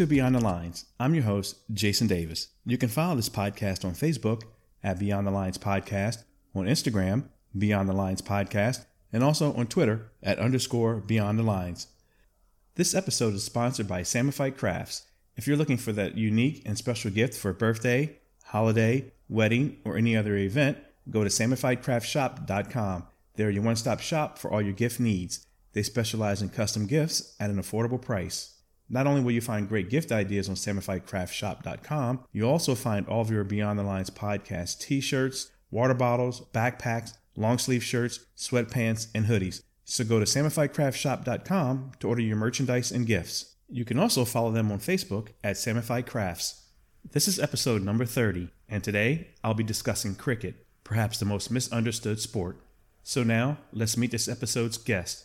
To Beyond the Lines. I'm your host, Jason Davis. You can follow this podcast on Facebook at Beyond the Lines Podcast, on Instagram, Beyond the Lines Podcast, and also on Twitter at underscore Beyond the Lines. This episode is sponsored by Samified Crafts. If you're looking for that unique and special gift for a birthday, holiday, wedding, or any other event, go to samifiedcraftshop.com. They're your one stop shop for all your gift needs. They specialize in custom gifts at an affordable price. Not only will you find great gift ideas on SamifiedCraftShop.com, you'll also find all of your Beyond the Lines podcast t shirts, water bottles, backpacks, long sleeve shirts, sweatpants, and hoodies. So go to SamifiedCraftShop.com to order your merchandise and gifts. You can also follow them on Facebook at Samified Crafts. This is episode number 30, and today I'll be discussing cricket, perhaps the most misunderstood sport. So now, let's meet this episode's guest.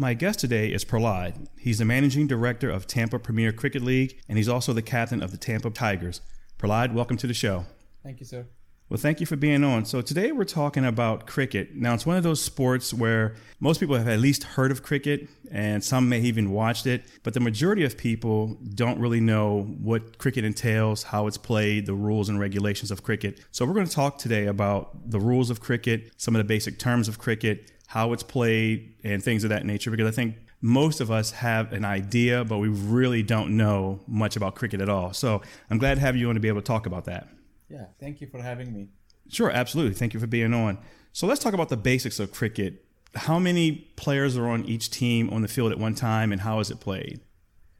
My guest today is Prahlad. He's the managing director of Tampa Premier Cricket League, and he's also the captain of the Tampa Tigers. Prahlad, welcome to the show. Thank you, sir. Well, thank you for being on. So, today we're talking about cricket. Now, it's one of those sports where most people have at least heard of cricket, and some may even watched it, but the majority of people don't really know what cricket entails, how it's played, the rules and regulations of cricket. So, we're going to talk today about the rules of cricket, some of the basic terms of cricket, how it's played, and things of that nature, because I think most of us have an idea, but we really don't know much about cricket at all. So I'm glad to have you on to be able to talk about that. Yeah, thank you for having me. Sure, absolutely. Thank you for being on. So let's talk about the basics of cricket. How many players are on each team on the field at one time, and how is it played?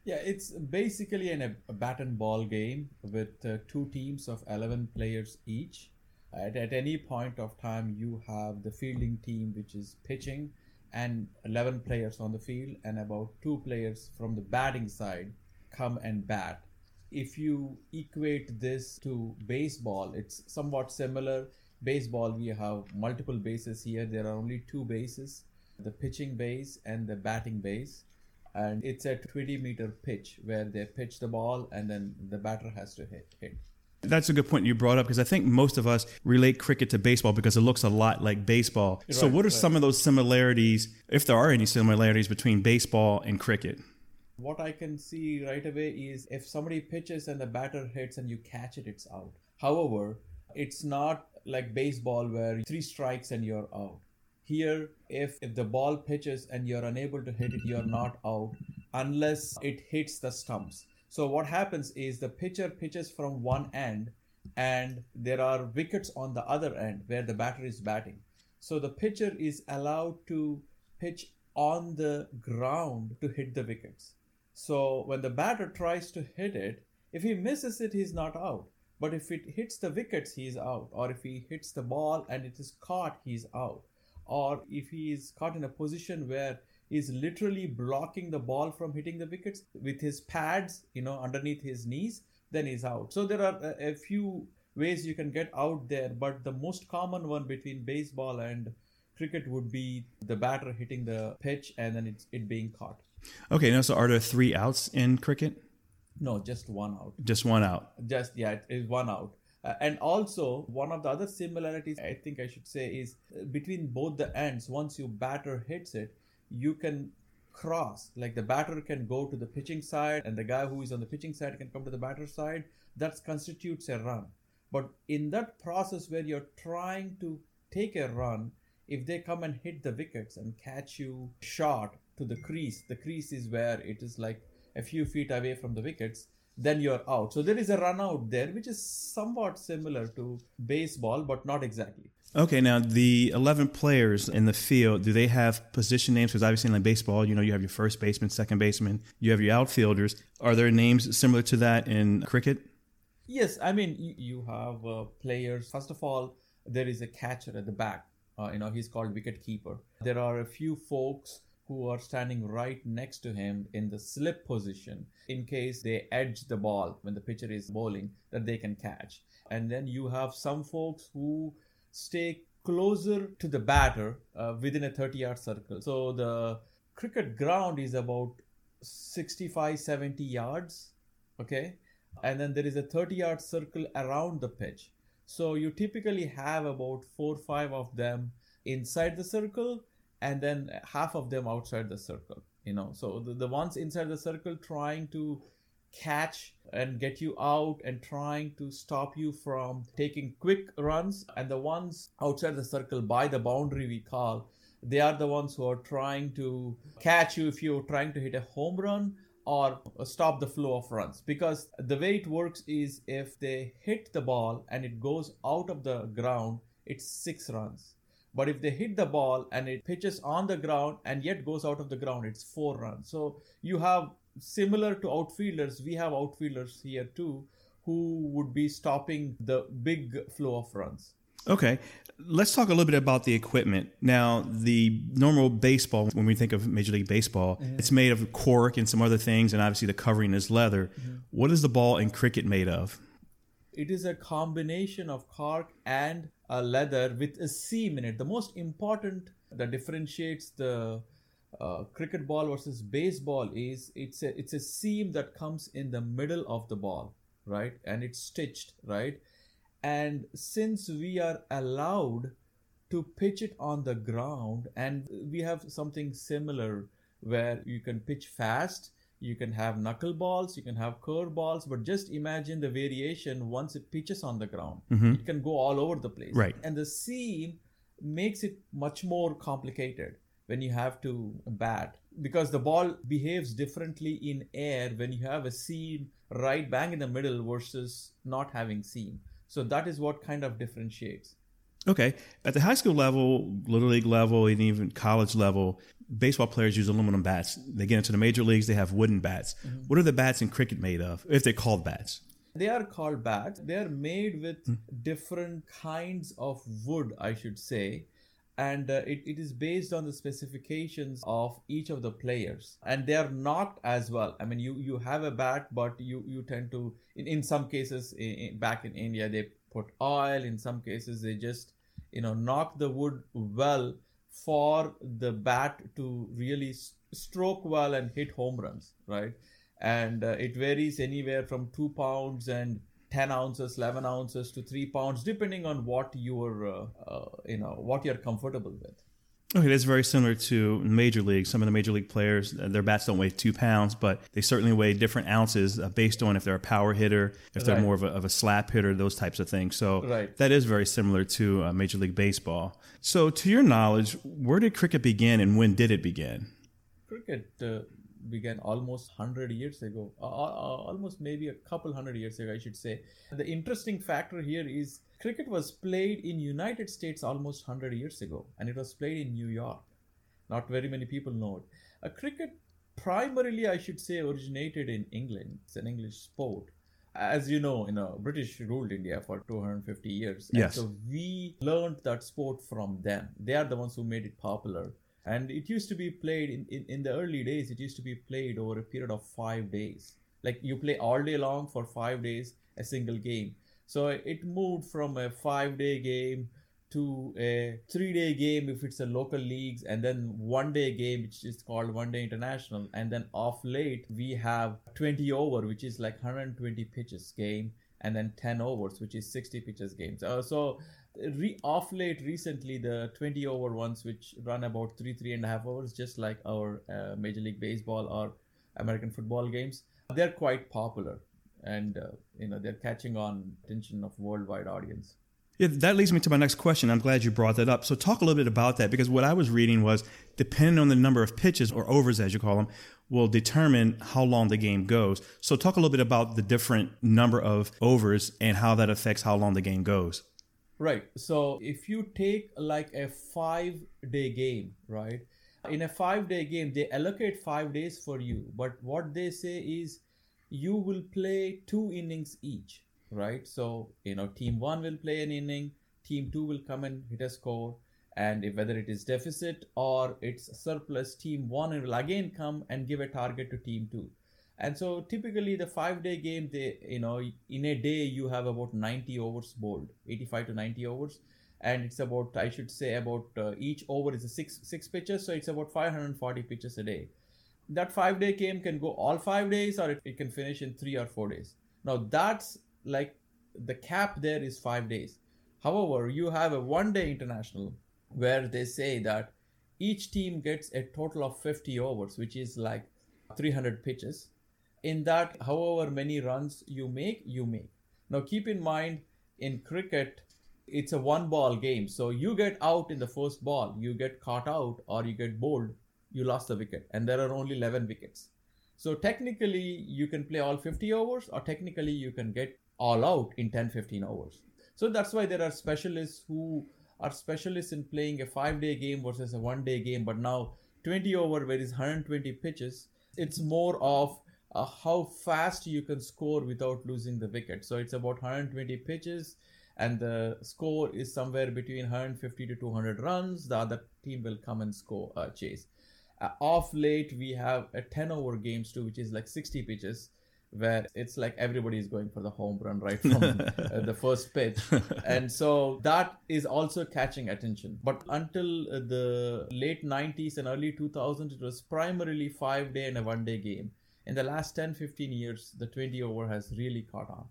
Yeah, it's basically an, a bat and ball game with uh, two teams of 11 players each. At, at any point of time, you have the fielding team, which is pitching, and 11 players on the field, and about two players from the batting side come and bat. If you equate this to baseball, it's somewhat similar. Baseball, we have multiple bases here. There are only two bases the pitching base and the batting base. And it's a 20 meter pitch where they pitch the ball and then the batter has to hit. hit. That's a good point you brought up because I think most of us relate cricket to baseball because it looks a lot like baseball. Right, so, what are right. some of those similarities, if there are any similarities, between baseball and cricket? What I can see right away is if somebody pitches and the batter hits and you catch it, it's out. However, it's not like baseball where three strikes and you're out. Here, if, if the ball pitches and you're unable to hit it, you're not out unless it hits the stumps. So what happens is the pitcher pitches from one end and there are wickets on the other end where the batter is batting. So the pitcher is allowed to pitch on the ground to hit the wickets. So when the batter tries to hit it, if he misses it, he's not out. But if it hits the wickets, he's out. Or if he hits the ball and it is caught, he's out. Or if he is caught in a position where is literally blocking the ball from hitting the wickets with his pads, you know, underneath his knees, then he's out. So there are a, a few ways you can get out there, but the most common one between baseball and cricket would be the batter hitting the pitch and then it's it being caught. Okay, now so are there three outs in cricket? No, just one out. Just one out. Just yeah, it is one out. Uh, and also, one of the other similarities I think I should say is uh, between both the ends. Once your batter hits it, you can cross like the batter can go to the pitching side and the guy who is on the pitching side can come to the batter side. That constitutes a run. But in that process where you're trying to take a run if they come and hit the wickets and catch you short to the crease the crease is where it is like a few feet away from the wickets then you're out. So there is a run out there which is somewhat similar to baseball but not exactly Okay, now the 11 players in the field, do they have position names? Because obviously in baseball, you know, you have your first baseman, second baseman, you have your outfielders. Are there names similar to that in cricket? Yes, I mean, you have uh, players. First of all, there is a catcher at the back. Uh, you know, he's called wicket keeper. There are a few folks who are standing right next to him in the slip position in case they edge the ball when the pitcher is bowling that they can catch. And then you have some folks who stay closer to the batter uh, within a 30 yard circle. So the cricket ground is about 65 70 yards, okay? And then there is a 30 yard circle around the pitch. So you typically have about four five of them inside the circle and then half of them outside the circle you know so the, the ones inside the circle trying to catch and get you out and trying to stop you from taking quick runs. And the ones outside the circle by the boundary we call, they are the ones who are trying to catch you if you're trying to hit a home run or stop the flow of runs. Because the way it works is if they hit the ball and it goes out of the ground it's 6 runs. But if they hit the ball and it pitches on the ground and yet goes out of the ground it's 4 runs. So you have similar to outfielders we have outfielders here too who would be stopping the big flow of runs Okay, let's talk a little bit about the equipment. Now, the normal baseball, when we think of Major League Baseball, mm-hmm. it's made of cork and some other things, and obviously the covering is leather. Mm-hmm. What is the ball in cricket made of? It is a combination of cork and a leather with a seam in it. The most important that differentiates the uh, cricket ball versus baseball is it's a it's a seam that comes in the middle of the ball, right? And it's stitched, right? And since we are allowed to pitch it on the ground, and we have something similar where you can pitch fast, you can have knuckleballs, you can have curveballs, but just imagine the variation once it pitches on the ground. Mm-hmm. It can go all over the place. Right. And the seam makes it much more complicated when you have to bat because the ball behaves differently in air when you have a seam right bang in the middle versus not having seam. So that is what kind of differentiates. Okay. At the high school level, little league level, and even college level, baseball players use aluminum bats. They get into the major leagues, they have wooden bats. Mm-hmm. What are the bats in cricket made of, if they're called bats? They are called bats. They are made with mm-hmm. different kinds of wood, I should say and uh, it, it is based on the specifications of each of the players. And they are not as well. I mean you you have a bat but you you tend to in, in some cases in, in, back in india they put oil. In some cases they just you know knock the wood well for the bat to really stroke well and hit home runs right? And uh, it varies anywhere from 2 pounds and 10 ounces 11 ounces to 3 pounds depending on what you're uh, uh, you know what you're comfortable with Okay, that's very similar to major league. Some of the major league players, uh, their bats don't weigh two pounds, but they certainly weigh different ounces uh, based on if they're a power hitter, if they're right. more of a, of a, slap hitter, those types of things. So right. that is very similar to uh, Major League Baseball. So, to your knowledge, where did cricket begin and when did it begin? Cricket uh, began almost 100 years ago uh, almost maybe a couple hundred years ago i should say the interesting factor here is cricket was played in united states almost 100 years ago and it was played in new york not very many people know it a cricket primarily i should say originated in england it's an english sport as you know, you know, British ruled India for 250 years. Yes. so we learned that sport from them. They are the ones who made it popular and it used to be played in, in, in the early days it used to be played over a period of five days. Like you play all day long for five days a single game. So it moved from a five day game to a three day game if it's a local leagues and then one day game which is called one day international. And then off late we have 20 over which is like 120 pitches game and then 10 overs which is 60 pitches games uh, so re- off late recently the 20 over ones which run about three three and a half hours just like our uh, major league baseball or american football games they're quite popular and uh, you know they're catching on attention of worldwide audience yeah, that leads me to my next question. I'm glad you brought that up. So, talk a little bit about that because what I was reading was depending on the number of pitches or overs, as you call them, will determine how long the game goes. So, talk a little bit about the different number of overs and how that affects how long the game goes. Right. So if you take like a five day game, right? In a five day game, they allocate five days for you. But what they say is you will play two innings each, right? So, you know, team one will play an inning, team two will come and hit a score. And if, whether it is deficit or it's surplus, team one will again come and give a target to team two and so typically the five day game they you know in a day you have about 90 overs bowled 85 to 90 overs. And it's about i should say about uh, each over is a six six pitches. So it's about 540 pitches a day. That five day game can go all five days or it, it can finish in three or four days. Now that's like the cap there is five days. However you have a one day international where they say that each team gets a total of 50 overs which is like 300 pitches in that however many runs you make, you make. Now keep in mind in cricket, it's a one ball game. So you get out in the first ball, you get caught out or you get bowled, you lost the wicket. And there are only 11 wickets. So technically you can play all 50 overs or technically you can get all out in 10 15 overs. So that's why there are specialists who are specialists in playing a 5 day game versus a 1 day game but now 20 over where is 120 pitches it's more of uh, how fast you can score without losing the wicket. So it's about 120 pitches, and the score is somewhere between 150 to 200 runs. The other team will come and score, uh, chase. Uh, off late, we have a 10 over games too, which is like 60 pitches where it's like everybody is going for the home run right from uh, the first pitch and so that is also catching attention but until uh, the late 90s and early 2000s it was primarily 5 day and a 1 day game in the last 10 15 years the 20 over has really caught on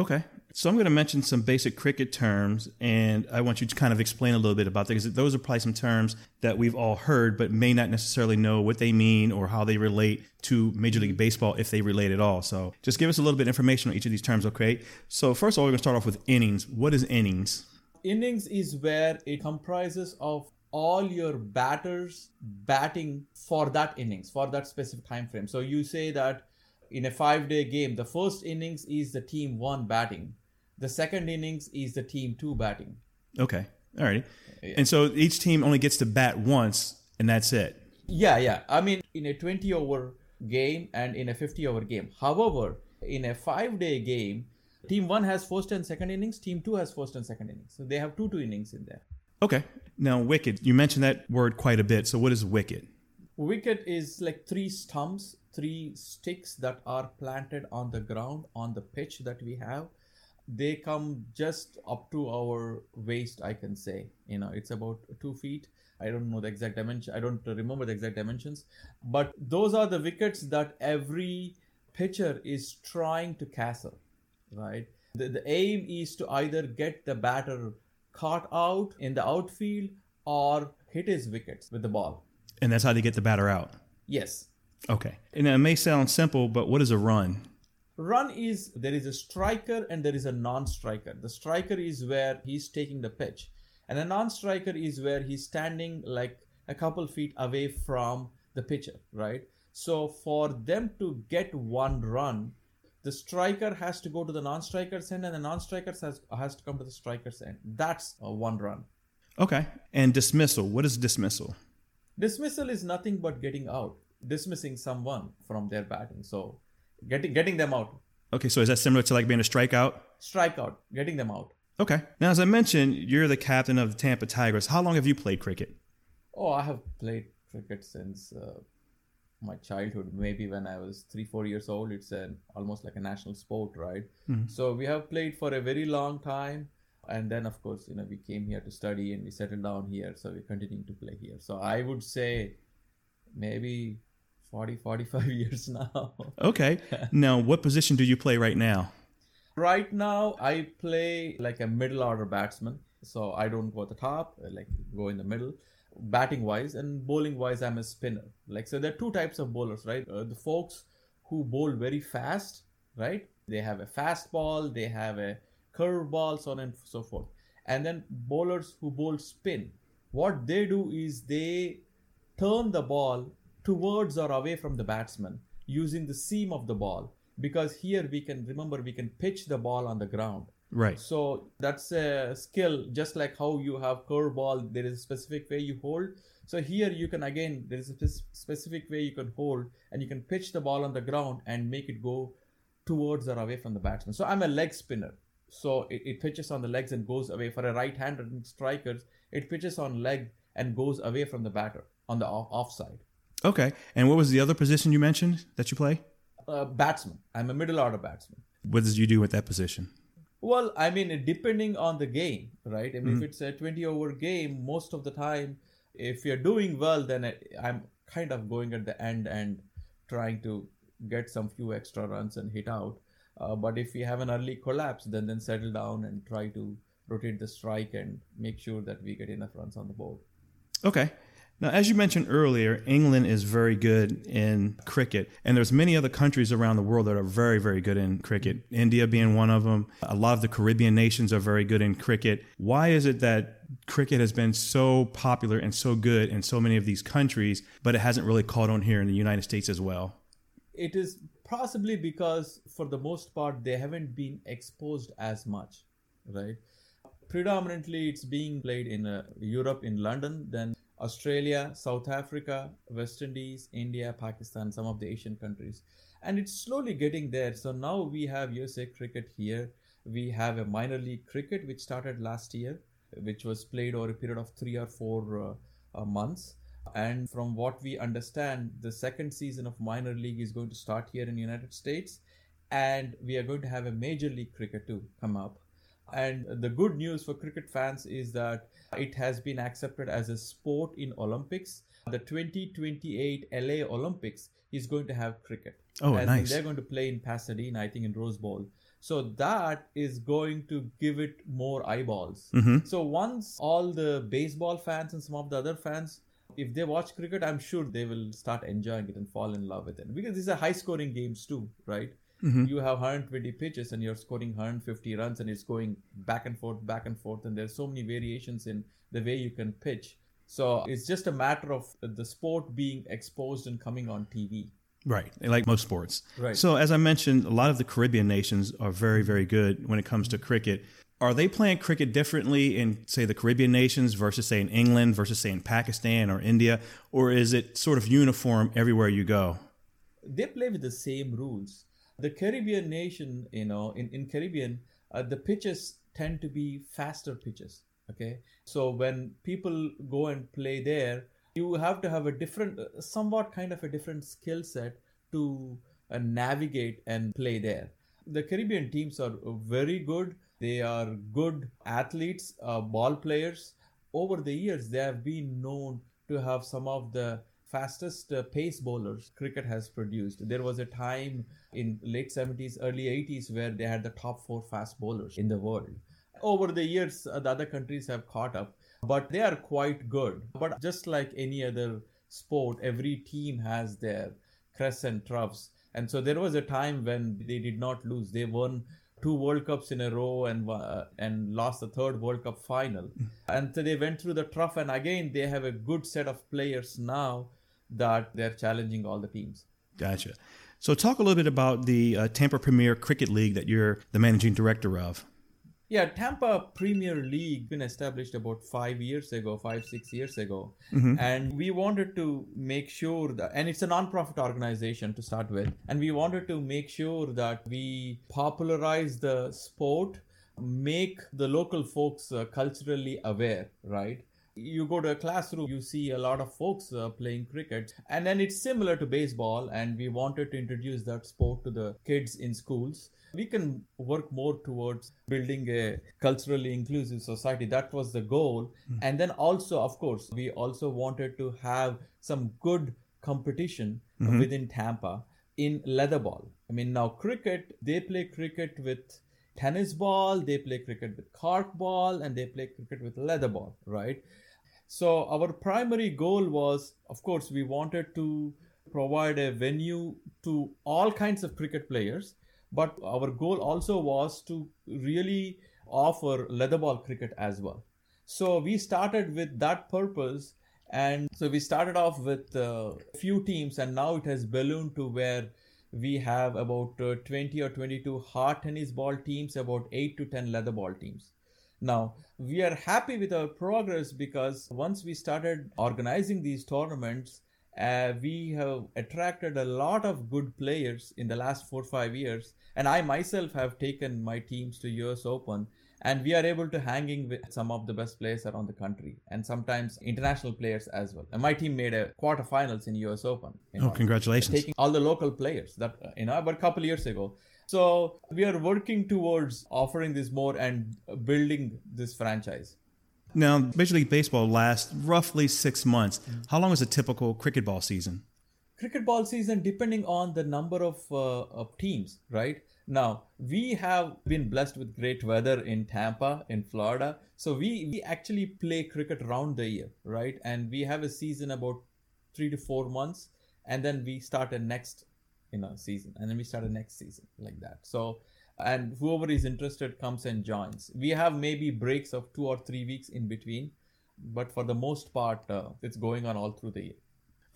Okay. So I'm going to mention some basic cricket terms, and I want you to kind of explain a little bit about that because those are probably some terms that we've all heard, but may not necessarily know what they mean or how they relate to Major League Baseball if they relate at all. So just give us a little bit of information on each of these terms, okay? So first of all, we're going to start off with innings. What is innings? Innings is where it comprises of all your batters batting for that innings for that specific time frame. So you say that in a five day game, the first innings is the team one batting, the second innings is the team two batting. Okay. All right. Yeah. And so each team only gets to bat once, and that's it. Yeah, yeah. I mean, in a 20 over game and in a 50 over game. However, in a five day game, team one has first and second innings, team two has first and second innings. So they have two two innings in there. Okay. Now, wicket, you mentioned that word quite a bit. So, what is wicket? Wicket is like three stumps three sticks that are planted on the ground on the pitch that we have. They come just up to our waist i can say. You know it's about two feet. I don't know the exact dimension. I don't remember the exact dimensions. But those are the wickets that every pitcher is trying to castle right? The, the aim is to either get the batter caught out in the outfield or hit his wickets with the ball and that's how they get the batter out yes Okay. And it may sound simple, but what is a run? Run is there is a striker and there is a non striker. The striker is where he's taking the pitch, and a non striker is where he's standing like a couple feet away from the pitcher, right? So for them to get one run, the striker has to go to the non-striker's end and the non-striker's has, has to come to the striker's end. That's a one run. Okay. And dismissal. What is dismissal? Dismissal is nothing but getting out dismissing someone from their batting. So getting getting them out. Okay, so is that similar to like being a strikeout? Strikeout, getting them out. Okay. Now, as I mentioned, you're the captain of the Tampa Tigers. How long have you played cricket? Oh, I have played cricket since uh, my childhood. Maybe when I was three, four years old. It's an almost like a national sport, right? Mm-hmm. So we have played for a very long time, and then of course, you know, we came here to study and we settled down here. So we're continuing to play here. So I would say maybe 40, 45 years now. okay. Now, what position do you play right now? Right now, I play like a middle order batsman. So I don't go at the top, like go in the middle. Batting wise and bowling wise, I'm a spinner. Like, so there are two types of bowlers, right? Uh, the folks who bowl very fast, right? They have a fast ball, they have a curve ball, so on and so forth. And then bowlers who bowl spin. What they do is they turn the ball towards or away from the batsman using the seam of the ball because here we can remember we can pitch the ball on the ground right so that's a skill just like how you have curve ball there is a specific way you hold so here you can again there is a specific way you can hold and you can pitch the ball on the ground and make it go towards or away from the batsman so i'm a leg spinner so it, it pitches on the legs and goes away for a right-handed strikers it pitches on leg and goes away from the batter on the off, offside Okay. And what was the other position you mentioned that you play? Uh, batsman. I'm a middle order batsman. What does you do with that position? Well, I mean, depending on the game, right? I mean, mm-hmm. if it's a 20 over game, most of the time, if you're doing well, then I'm kind of going at the end and trying to get some few extra runs and hit out. Uh, but if we have an early collapse, then then settle down and try to rotate the strike and make sure that we get enough runs on the board. Okay. Now, as you mentioned earlier, England is very good in cricket, and there's many other countries around the world that are very, very good in cricket. India being one of them. A lot of the Caribbean nations are very good in cricket. Why is it that cricket has been so popular and so good in so many of these countries, but it hasn't really caught on here in the United States as well? It is possibly because, for the most part, they haven't been exposed as much, right? Predominantly, it's being played in uh, Europe, in London, then Australia, South Africa, West Indies, India, Pakistan, some of the Asian countries. And it's slowly getting there. So now we have USA cricket here. We have a minor league cricket which started last year, which was played over a period of three or four uh, uh, months. And from what we understand, the second season of minor league is going to start here in the United States. And we are going to have a major league cricket too come up. And the good news for cricket fans is that it has been accepted as a sport in Olympics. The 2028 LA Olympics is going to have cricket. Oh, and nice. They're going to play in Pasadena, I think, in Rose Bowl. So that is going to give it more eyeballs. Mm-hmm. So once all the baseball fans and some of the other fans, if they watch cricket, I'm sure they will start enjoying it and fall in love with it because these are high scoring games too, right? Mm-hmm. You have 120 pitches and you're scoring 150 runs and it's going back and forth, back and forth, and there's so many variations in the way you can pitch. So it's just a matter of the sport being exposed and coming on TV. Right, like most sports. Right. So, as I mentioned, a lot of the Caribbean nations are very, very good when it comes to cricket. Are they playing cricket differently in, say, the Caribbean nations versus, say, in England versus, say, in Pakistan or India? Or is it sort of uniform everywhere you go? They play with the same rules. The Caribbean nation, you know, in, in Caribbean, uh, the pitches tend to be faster pitches. Okay. So when people go and play there, you have to have a different, uh, somewhat kind of a different skill set to uh, navigate and play there. The Caribbean teams are very good. They are good athletes, uh, ball players. Over the years, they have been known to have some of the fastest uh, pace bowlers cricket has produced. There was a time in late 70s, early 80s where they had the top four fast bowlers in the world. Over the years, uh, the other countries have caught up, but they are quite good. But just like any other sport, every team has their crests and troughs. And so there was a time when they did not lose. They won two World Cups in a row and uh, and lost the third World Cup final. And so they went through the trough, and again they have a good set of players now that they're challenging all the teams. Gotcha. So, talk a little bit about the uh, Tampa Premier Cricket League that you're the managing director of. Yeah, Tampa Premier League been established about five years ago, five six years ago, and we wanted to make sure that, and it's a non-profit organization to start with, and we wanted to make sure that we popularize the sport, make the local folks uh, culturally aware, right? You go to a classroom you see a lot of folks uh, playing cricket and then it's similar to baseball and we wanted to introduce that sport to the kids in schools. We can work more towards building a culturally inclusive society. That was the goal. And then also of course we also wanted to have some good competition within tampa in leather ball. I mean now cricket they play cricket with tennis ball they play cricket with cork ball and they play cricket with leather ball right so our primary goal was, of course, we wanted to provide a venue to all kinds of cricket players, but our goal also was to really offer leather ball cricket as well. So we started with that purpose, and so we started off with a few teams, and now it has ballooned to where we have about uh, 20 or 22 hard tennis ball teams, about 8 to 10 leather ball teams. Now, we are happy with our progress because once we started organizing these tournaments, uh, we have attracted a lot of good players in the last four five years. And I myself have taken my teams to US Open, and we are able to hanging with some of the best players around the country, and sometimes international players as well. And my team made a quarterfinals in US Open. Oh, know, congratulations. Taking all the local players that uh, you know, about a couple years ago. So we are working towards offering this more and building this franchise. Now, Major League Baseball lasts roughly six months. How long is a typical cricket ball season? Cricket ball season, depending on the number of, uh, of teams, right? Now, we have been blessed with great weather in Tampa, in Florida. So we, we actually play cricket around the year, right? And we have a season about three to four months, and then we start a next, you know, season, and then we start a next season like that. So, and whoever is interested comes and joins. We have maybe breaks of two or three weeks in between, but for the most part, uh, it's going on all through the year.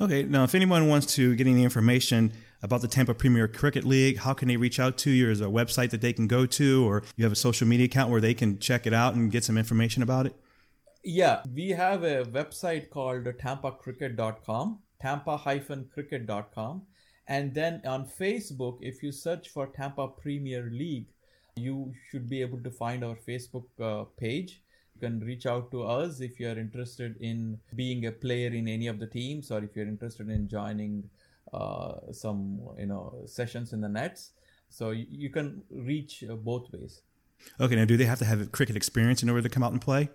Okay, now if anyone wants to get any information about the Tampa Premier Cricket League, how can they reach out to you? Is there a website that they can go to, or you have a social media account where they can check it out and get some information about it? Yeah, we have a website called tampacricket.com, tampa-cricket.com. And then on Facebook, if you search for Tampa Premier League, you should be able to find our Facebook uh, page. You can reach out to us if you're interested in being a player in any of the teams or if you're interested in joining uh, some you know sessions in the nets. So you, can reach uh, both ways. Okay now do they have to have cricket experience in order to come out and play?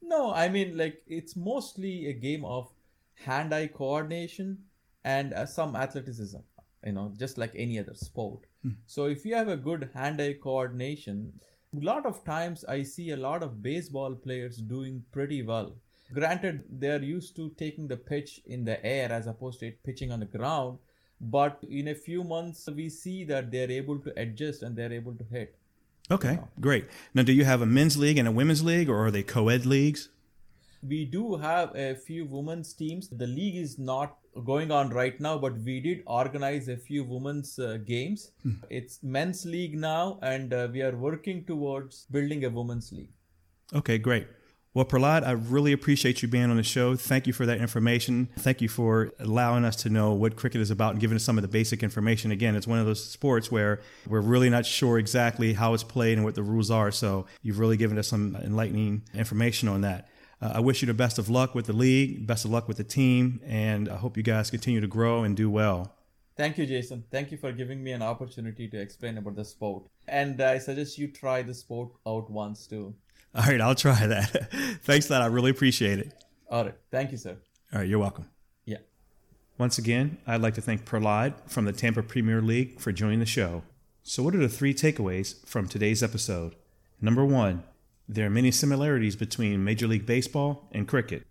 No i mean like it's mostly a game of hand-eye coordination and uh, some athleticism you know just like any other sport hmm. so if you have a good hand-eye coordination a lot of times I see a lot of baseball players doing pretty well. Granted, they're used to taking the pitch in the air as opposed to it pitching on the ground, but in a few months we see that they're able to adjust and they're able to hit. Okay, you know. great. Now, do you have a men's league and a women's league, or are they co ed leagues? We do have a few women's teams. The league is not going on right now, but we did organize a few women's uh, games. Hmm. It's men's league now, and uh, we are working towards building a women's league. Okay, great. Well, Prahlad, I really appreciate you being on the show. Thank you for that information. Thank you for allowing us to know what cricket is about and giving us some of the basic information. Again, it's one of those sports where we're really not sure exactly how it's played and what the rules are. So you've really given us some enlightening information on that. Uh, I wish you the best of luck with the league, best of luck with the team, and I hope you guys continue to grow and do well. Thank you, Jason. Thank you for giving me an opportunity to explain about the sport. And I suggest you try the sport out once too. All right, I'll try that. Thanks, that. I really appreciate it. All right. Thank you, sir. All right, you're welcome. Yeah. Once again, I'd like to thank Prahlad from the Tampa Premier League for joining the show. So, what are the three takeaways from today's episode? Number one, there are many similarities between Major League Baseball and cricket.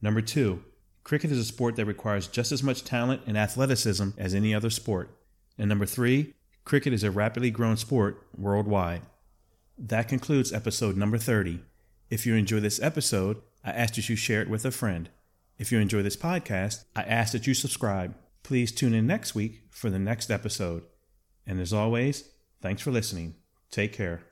Number two, cricket is a sport that requires just as much talent and athleticism as any other sport. And number three, cricket is a rapidly growing sport worldwide. That concludes episode number 30. If you enjoy this episode, I ask that you share it with a friend. If you enjoy this podcast, I ask that you subscribe. Please tune in next week for the next episode. And as always, thanks for listening. Take care.